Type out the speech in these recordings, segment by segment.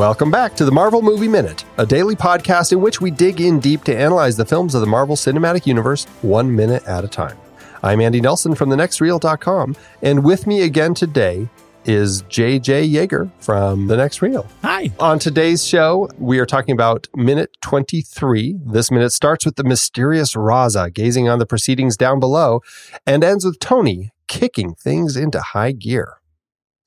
Welcome back to the Marvel Movie Minute, a daily podcast in which we dig in deep to analyze the films of the Marvel Cinematic Universe one minute at a time. I'm Andy Nelson from thenextreel.com, and with me again today is JJ Yeager from The Next Reel. Hi. On today's show, we are talking about minute 23. This minute starts with the mysterious Raza gazing on the proceedings down below and ends with Tony kicking things into high gear.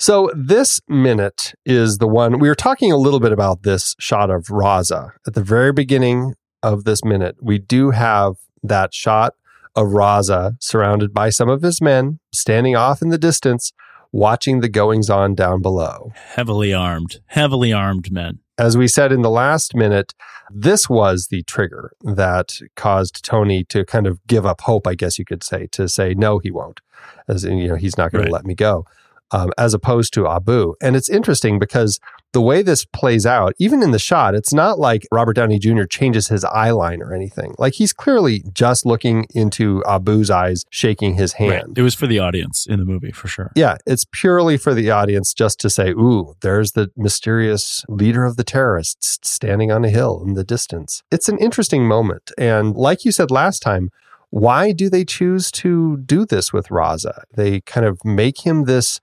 So, this minute is the one we were talking a little bit about this shot of Raza at the very beginning of this minute. We do have that shot of Raza surrounded by some of his men standing off in the distance, watching the goings on down below. Heavily armed, heavily armed men. As we said in the last minute, this was the trigger that caused Tony to kind of give up hope, I guess you could say, to say, no, he won't. As in, you know, he's not going Right. to let me go um, as opposed to Abu. And it's interesting because the way this plays out, even in the shot, it's not like Robert Downey Jr. changes his eye line or anything. Like he's clearly just looking into Abu's eyes, shaking his hand. It was for the audience in the movie for sure. Yeah, it's purely for the audience just to say, ooh, there's the mysterious leader of the terrorists standing on a hill in the distance. It's an interesting moment. And like you said last time, why do they choose to do this with Raza? They kind of make him this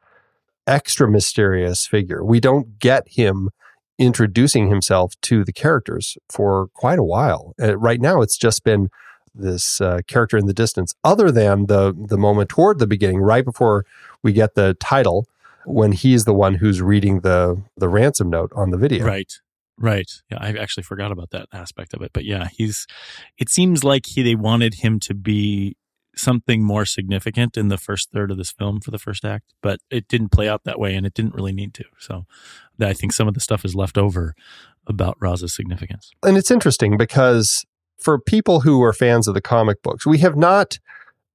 extra mysterious figure. We don't get him introducing himself to the characters for quite a while. Uh, right now, it's just been this uh, character in the distance, other than the the moment toward the beginning, right before we get the title, when he's the one who's reading the the ransom note on the video. Right. Right. Yeah, I actually forgot about that aspect of it. But yeah, he's it seems like he they wanted him to be something more significant in the first third of this film for the first act, but it didn't play out that way and it didn't really need to. So I think some of the stuff is left over about Raza's significance. And it's interesting because for people who are fans of the comic books, we have not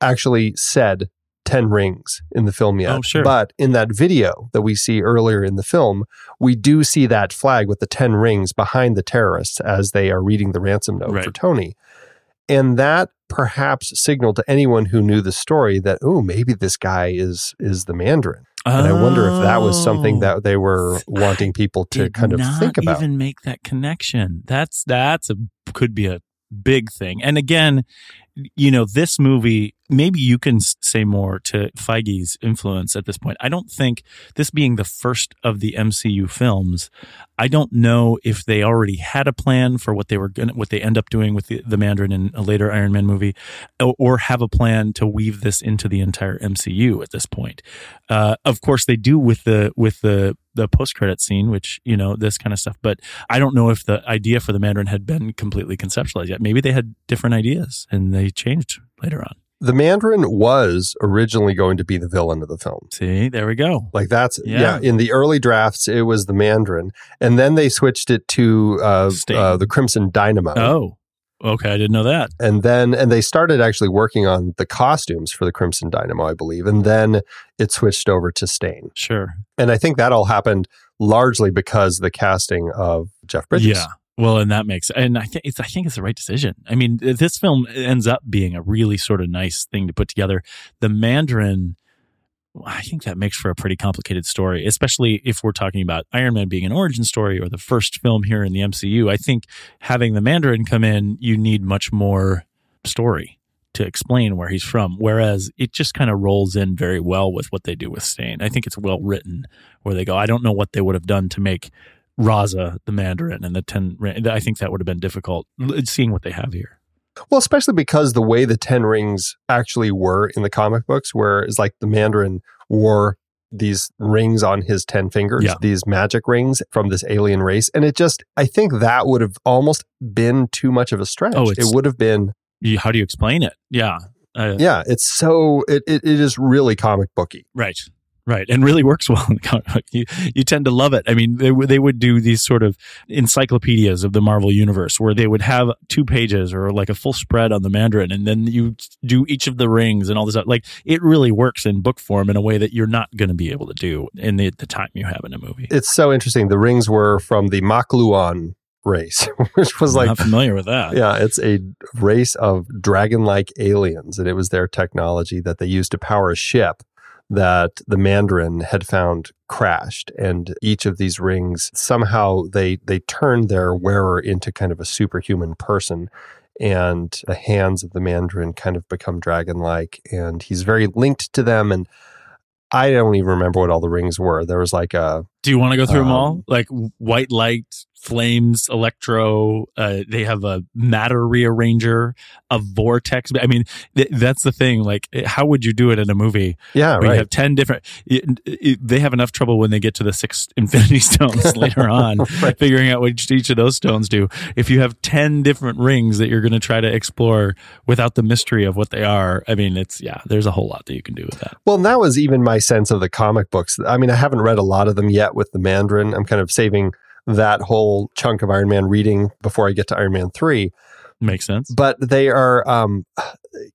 actually said 10 rings in the film yet. Oh, sure. But in that video that we see earlier in the film, we do see that flag with the 10 rings behind the terrorists as they are reading the ransom note for Tony. And that perhaps signaled to anyone who knew the story that, oh, maybe this guy is is the Mandarin. And I wonder if that was something Oh. that they were oh. wanting people to kind of not think about. even make that connection. That's that's a could be a big thing. And again, you know, this movie. Maybe you can say more to Feige's influence at this point. I don't think this being the first of the MCU films. I don't know if they already had a plan for what they were going, what they end up doing with the, the Mandarin in a later Iron Man movie, or, or have a plan to weave this into the entire MCU at this point. Uh, of course, they do with the with the the post credit scene, which you know this kind of stuff. But I don't know if the idea for the Mandarin had been completely conceptualized yet. Maybe they had different ideas and they changed later on. The Mandarin was originally going to be the villain of the film. See, there we go. Like that's yeah. Yeah. In the early drafts, it was the Mandarin, and then they switched it to uh, uh, the Crimson Dynamo. Oh, okay, I didn't know that. And then and they started actually working on the costumes for the Crimson Dynamo, I believe, and then it switched over to Stane. Sure. And I think that all happened largely because the casting of Jeff Bridges. Yeah. Well, and that makes, and I think it's, I think it's the right decision. I mean, this film ends up being a really sort of nice thing to put together. The Mandarin, I think that makes for a pretty complicated story, especially if we're talking about Iron Man being an origin story or the first film here in the MCU. I think having the Mandarin come in, you need much more story to explain where he's from. Whereas it just kind of rolls in very well with what they do with Stane. I think it's well written where they go, I don't know what they would have done to make Raza the Mandarin and the ten. I think that would have been difficult seeing what they have here. Well, especially because the way the Ten Rings actually were in the comic books, where it's like the Mandarin wore these rings on his 10 fingers, Yeah. these magic rings from this alien race. And it just, I think that would have almost been too much of a stretch. Oh, it would have been, You, how do you explain it? Yeah, uh, yeah, it's so, it, it, it is really comic booky. right, right, and really works well in the comic book. You you tend to love it. I mean, they would- they would do these sort of encyclopedias of the Marvel universe where they would have two pages or like a full spread on the Mandarin, and then you do each of the rings and all this. Like it really works in book form in a way that you're not going to be able to do in the, the time you have in a movie. It's so interesting. The rings were from the Makluan race, which was I'm like not familiar with that. Yeah, it's a race of dragon like aliens, and it was their technology that they used to power a ship that the Mandarin had found crashed and each of these rings somehow they they turned their wearer into kind of a superhuman person and the hands of the Mandarin kind of become dragon like and he's very linked to them and I don't even remember what all the rings were. There was like a. Do you want to go through um, them all? Like white light, flames, electro. Uh, they have a matter rearranger, a vortex. I mean, th- that's the thing. Like, how would you do it in a movie? Yeah, right. You have ten different. It, it, they have enough trouble when they get to the six Infinity Stones later on, right. figuring out what each of those stones do. If you have ten different rings that you're going to try to explore without the mystery of what they are, I mean, it's yeah. There's a whole lot that you can do with that. Well, that was even my sense of the comic books. I mean, I haven't read a lot of them yet with the Mandarin. I'm kind of saving that whole chunk of Iron Man reading before I get to Iron Man 3. Makes sense. But they are um,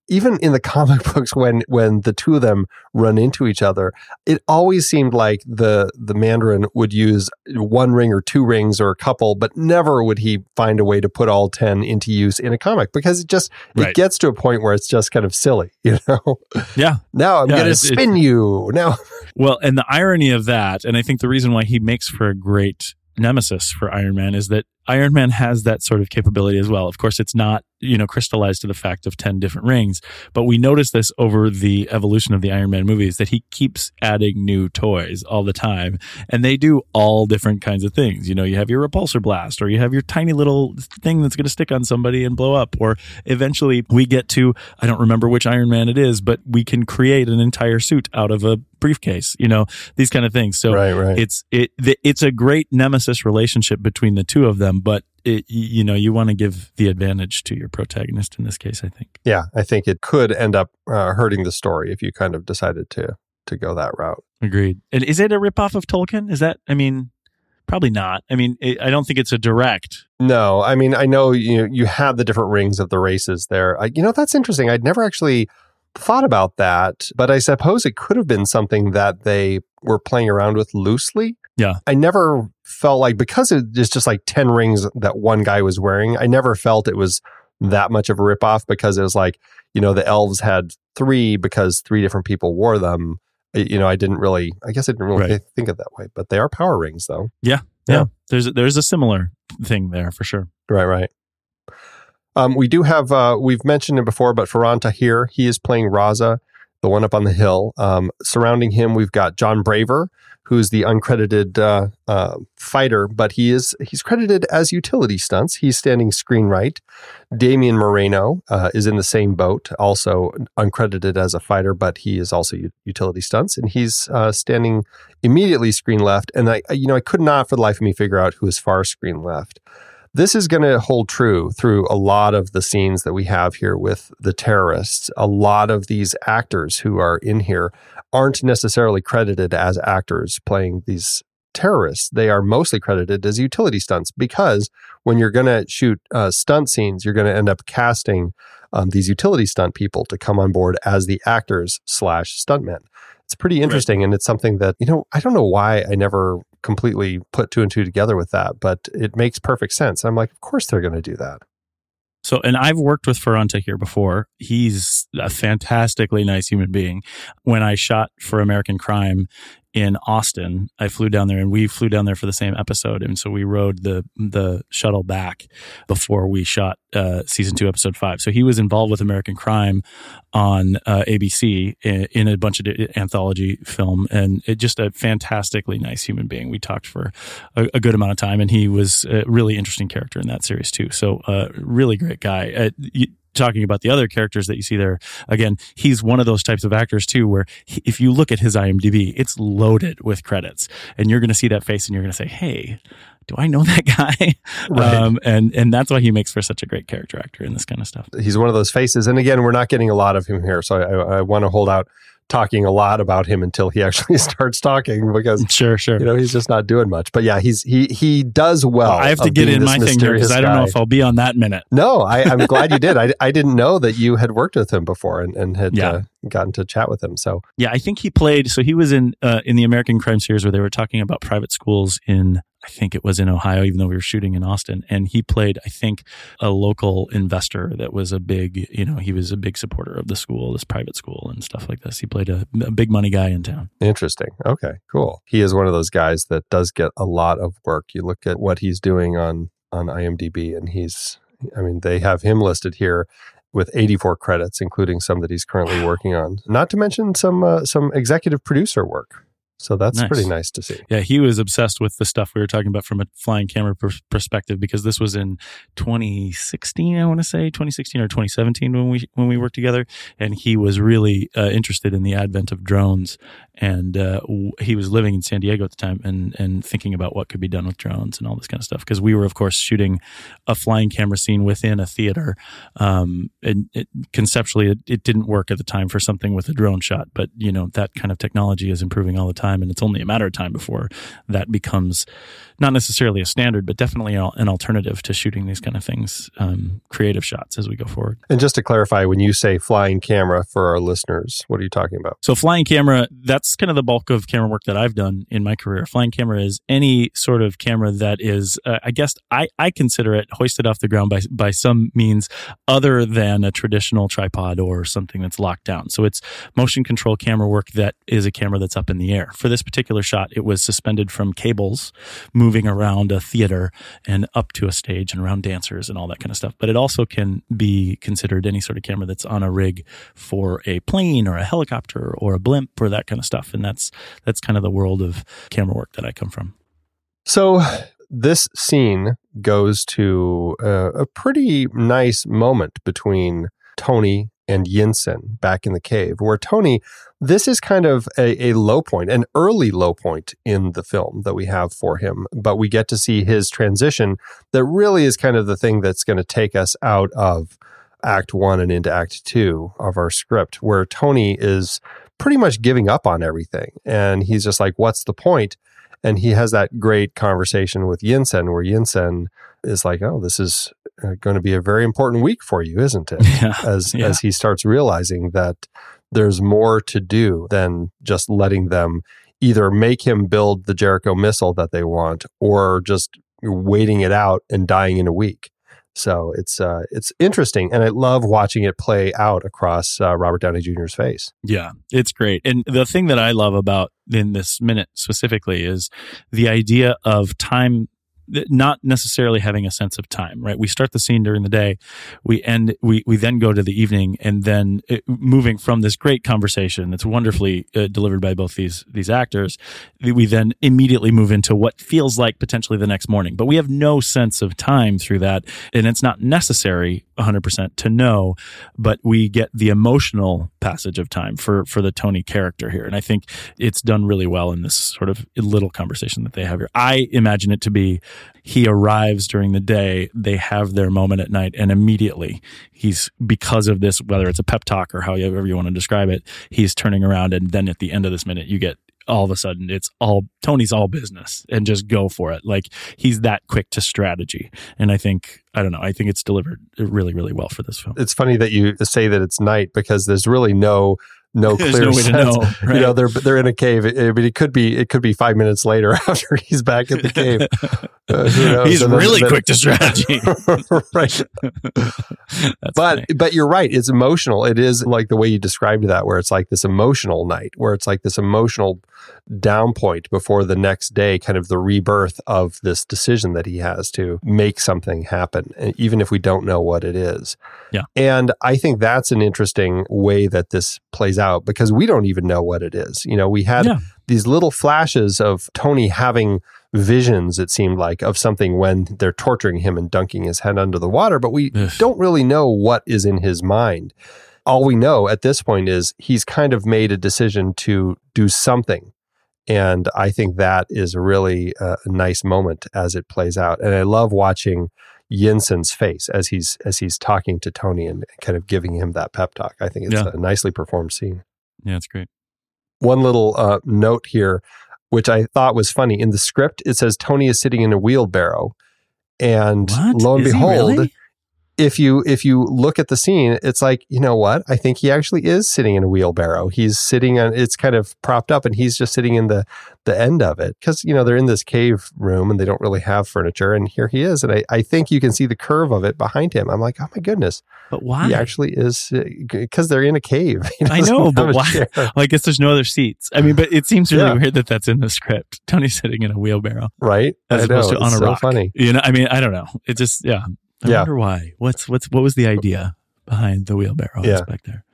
even in the comic books when when the two of them run into each other, it always seemed like the the Mandarin would use one ring or two rings or a couple, but never would he find a way to put all ten into use in a comic because it just right. it gets to a point where it's just kind of silly, you know. Yeah. now I'm yeah, going to spin you. Now. well, and the irony of that, and I think the reason why he makes for a great nemesis for Iron Man is that Iron Man has that sort of capability as well. Of course, it's not, you know, crystallized to the fact of 10 different rings, but we notice this over the evolution of the Iron Man movies that he keeps adding new toys all the time. And they do all different kinds of things. You know, you have your repulsor blast, or you have your tiny little thing that's going to stick on somebody and blow up. Or eventually we get to, I don't remember which Iron Man it is, but we can create an entire suit out of a briefcase, you know, these kind of things. So right, right. it's, it, it's a great nemesis relationship between the two of them but it, you know you want to give the advantage to your protagonist in this case i think. Yeah i think it could end up uh, hurting the story if you kind of decided to to go that route. Agreed. And is it a ripoff of tolkien? Is that i mean probably not. I mean it, i don't think it's a direct no i mean i know you you have the different rings of the races there. I, you know that's interesting. I'd never actually thought about that but i suppose it could have been something that they were playing around with loosely yeah. I never felt like because it is just like 10 rings that one guy was wearing, I never felt it was that much of a ripoff because it was like, you know, the elves had three because three different people wore them. You know, I didn't really, I guess I didn't really right. think of that way, but they are power rings though. Yeah. Yeah. yeah. There's, there's a similar thing there for sure. Right. Right. Um, we do have, uh, we've mentioned it before, but Faran Tahir, he is playing Raza, the one up on the hill. Um, surrounding him, we've got John Braver, who's the uncredited uh, uh, fighter, but he is he's credited as utility stunts. He's standing screen right. Damian Moreno uh, is in the same boat, also uncredited as a fighter, but he is also u- utility stunts, and he's uh, standing immediately screen left. And I, you know, I could not for the life of me figure out who is far screen left. This is going to hold true through a lot of the scenes that we have here with the terrorists. A lot of these actors who are in here aren't necessarily credited as actors playing these terrorists. They are mostly credited as utility stunts because when you're going to shoot uh, stunt scenes, you're going to end up casting um, these utility stunt people to come on board as the actors slash stuntmen. It's pretty interesting, right. and it's something that you know I don't know why I never completely put two and two together with that, but it makes perfect sense. I'm like, of course they're going to do that. So, and I've worked with Faran Tahir before. He's a fantastically nice human being. When I shot for American Crime, in Austin. I flew down there and we flew down there for the same episode. And so we rode the the shuttle back before we shot uh, season two, episode five. So he was involved with American Crime on uh, ABC in, in, a bunch of anthology film and it, just a fantastically nice human being. We talked for a, a, good amount of time and he was a really interesting character in that series too. So uh, really great guy. Uh, you, talking about the other characters that you see there, again, he's one of those types of actors too, where he, if you look at his IMDb, it's loaded with credits, and you're going to see that face, and you're going to say, "Hey, do I know that guy?" Right. Um, and and that's why he makes for such a great character actor in this kind of stuff. He's one of those faces, and again, we're not getting a lot of him here, so I, I want to hold out talking a lot about him until he actually starts talking because sure, sure, you know he's just not doing much. But yeah, he's he he does well. I have to get in my thing because I don't know if I'll be on that minute. No, I, am glad you did. I, I didn't know that you had worked with him before and and had yeah. uh, gotten to chat with him. So yeah, I think he played. So he was in uh, in the American Crime series where they were talking about private schools in I think it was in Ohio, even though we were shooting in Austin. And he played, I think, a local investor that was a big, you know, he was a big supporter of the school, this private school and stuff like this. He played a, a big money guy in town. Interesting. Okay, cool. He is one of those guys that does get a lot of work. You look at what he's doing on on IMDb, and he's, I mean, they have him listed here with 84 credits, including some that he's currently working on. Not to mention some uh, some executive producer work. So that's Nice. pretty nice to see. Yeah, he was obsessed with the stuff we were talking about from a flying camera per- perspective because this was in 2016, I want to say 2016 or 2017 when we when we worked together, and he was really uh, interested in the advent of drones, and uh, w- he was living in San Diego at the time and and thinking about what could be done with drones and all this kind of stuff because we were of course shooting a flying camera scene within a theater, um, and it, conceptually it, it didn't work at the time for something with a drone shot, but you know that kind of technology is improving all the time, and it's only a matter of time before that becomes not necessarily a standard, but definitely an an alternative to shooting these kind of things, um, creative shots as we go forward. And just to clarify, when you say flying camera for our listeners, what are you talking about? So flying camera, that's kind of the bulk of camera work that I've done in my career. Flying camera is any sort of camera that is, uh, I guess, I, I consider it hoisted off the ground by by some means other than a traditional tripod or something that's locked down. So it's motion control camera work that is a camera that's up in the air. For this particular shot, it was suspended from cables, moving around a theater and up to a stage and around dancers and all that kind of stuff. But it also can be considered any sort of camera that's on a rig for a plane or a helicopter or a blimp or that kind of stuff. And that's that's kind of the world of camera work that I come from. So this scene goes to uh, a pretty nice moment between Tony and Yinsen back in the cave, where Tony, this is kind of a, a low point, an early low point in the film that we have for him. But we get to see his transition that really is kind of the thing that's going to take us out of Act One and into Act Two of our script, where Tony is pretty much giving up on everything. And he's just like, what's the point? And he has that great conversation with Yinsen, where Yinsen is like, "Oh, this is uh, going to be a very important week for you, isn't it?" Yeah. As Yeah. as he starts realizing that there's more to do than just letting them either make him build the Jericho missile that they want, or just waiting it out and dying in a week. So it's uh, it's interesting, and I love watching it play out across uh, Robert Downey Jr.'s face. Yeah, it's great. And the thing that I love about in this minute specifically is the idea of time not necessarily having a sense of time, right? We start the scene during the day, we end, we we then go to the evening, and then it, moving from this great conversation that's wonderfully uh, delivered by both these these actors, we then immediately move into what feels like potentially the next morning, but we have no sense of time through that, and it's not necessary 100% to know, but we get the emotional passage of time for for the Tony character here, and I think it's done really well in this sort of little conversation that they have here. I imagine it to be he arrives during the day, they have their moment at night, and immediately he's because of this, whether it's a pep talk or however you want to describe it, he's turning around, and then at the end of this minute, you get all of a sudden it's all Tony's all business and just go for it. Like he's that quick to strategy, and I think I don't know, I think it's delivered really really well for this film. It's funny that you say that it's night because there's really no no There's clear no way to know, right? You know, they're they're in a cave. I mean, it could be it could be five minutes later after he's back at the cave. Uh. He's And really then- quick to strategy. right. That's but funny. but you're right. It's emotional. It is like the way you described that, where it's like this emotional night, where it's like this emotional down point before the next day, kind of the rebirth of this decision that he has to make something happen, even if we don't know what it is. Yeah. And I think that's an interesting way that this plays out because we don't even know what it is. You know, we had Yeah. these little flashes of Tony having visions, it seemed like, of something when they're torturing him and dunking his head under the water, but we Ugh. don't really know what is in his mind. All we know at this point is he's kind of made a decision to do something. And I think that is really a nice moment as it plays out. And I love watching Yinsen's face as he's as he's talking to Tony and kind of giving him that pep talk. I think it's Yeah. a nicely performed scene yeah, it's great. one little uh, note here, which I thought was funny. In the script, it says Tony is sitting in a wheelbarrow. And What? lo and Is behold, really? If you if you look at the scene, it's like you know what? I think he actually is sitting in a wheelbarrow. He's sitting on it's kind of propped up, and he's just sitting in the the end of it because you know they're in this cave room and they don't really have furniture, and here he is, and I I think you can see the curve of it behind him. I'm like, oh my goodness, But why? he actually is because they're in a cave. I know, but why? chair. Well, I guess there's no other seats. I mean, but it seems really Yeah. weird that that's in the script. Tony's sitting in a wheelbarrow Right? as I know, opposed to on it's a so rock. funny. You know, I mean, I don't know. It just, yeah. I Yeah. wonder why. What's what's what was the idea behind the wheelbarrow Yeah. aspect there?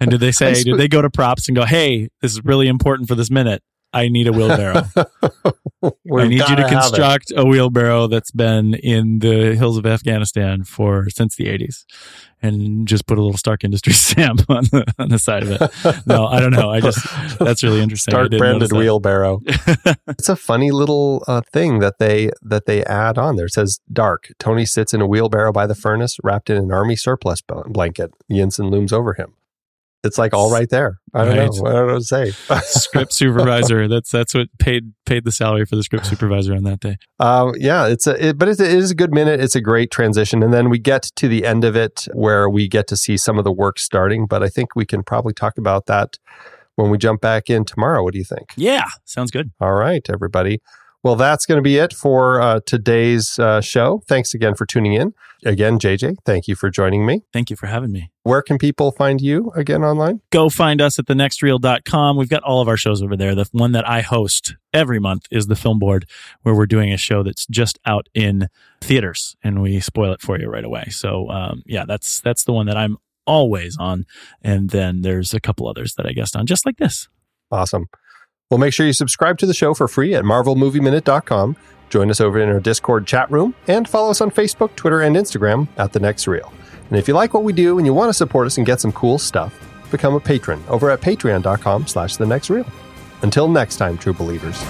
And did they say? did they go to props and go, "Hey, this is really important for this minute. I need a wheelbarrow. I need you to construct a wheelbarrow that's been in the hills of Afghanistan for since the 80s, and just put a little Stark Industries stamp on the on the side of it." No, I don't know. I just that's really interesting. Stark branded wheelbarrow. it's a funny little uh, thing that they that they add on there. It says dark. Tony sits in a wheelbarrow by the furnace, wrapped in an army surplus blanket. The ensign looms over him. It's like all right there. I don't Right. know. I don't know what to say. script supervisor. That's that's what paid paid the salary for the script supervisor on that day. Um, yeah, it's a, it, but it's, it is a good minute. It's a great transition, and then we get to the end of it where we get to see some of the work starting. But I think we can probably talk about that when we jump back in tomorrow. What do you think? Yeah, sounds good. All right, everybody. Well, that's going to be it for uh, today's uh, show. Thanks again for tuning in. Again, JJ, thank you for joining me. Thank you for having me. Where can people find you again online? Go find us at thenextreel.com. We've got all of our shows over there. The one that I host every month is the Film Board, where we're doing a show that's just out in theaters, and we spoil it for you right away. So, um, yeah, that's that's the one that I'm always on. And then there's a couple others that I guest on, just like this. Awesome. Well, make sure you subscribe to the show for free at marvelmovieminute.com. Join us over in our Discord chat room and follow us on Facebook, Twitter, and Instagram at The Next Reel. And if you like what we do and you want to support us and get some cool stuff, become a patron over at patreon.com slash The Next Reel. Until next time, true believers.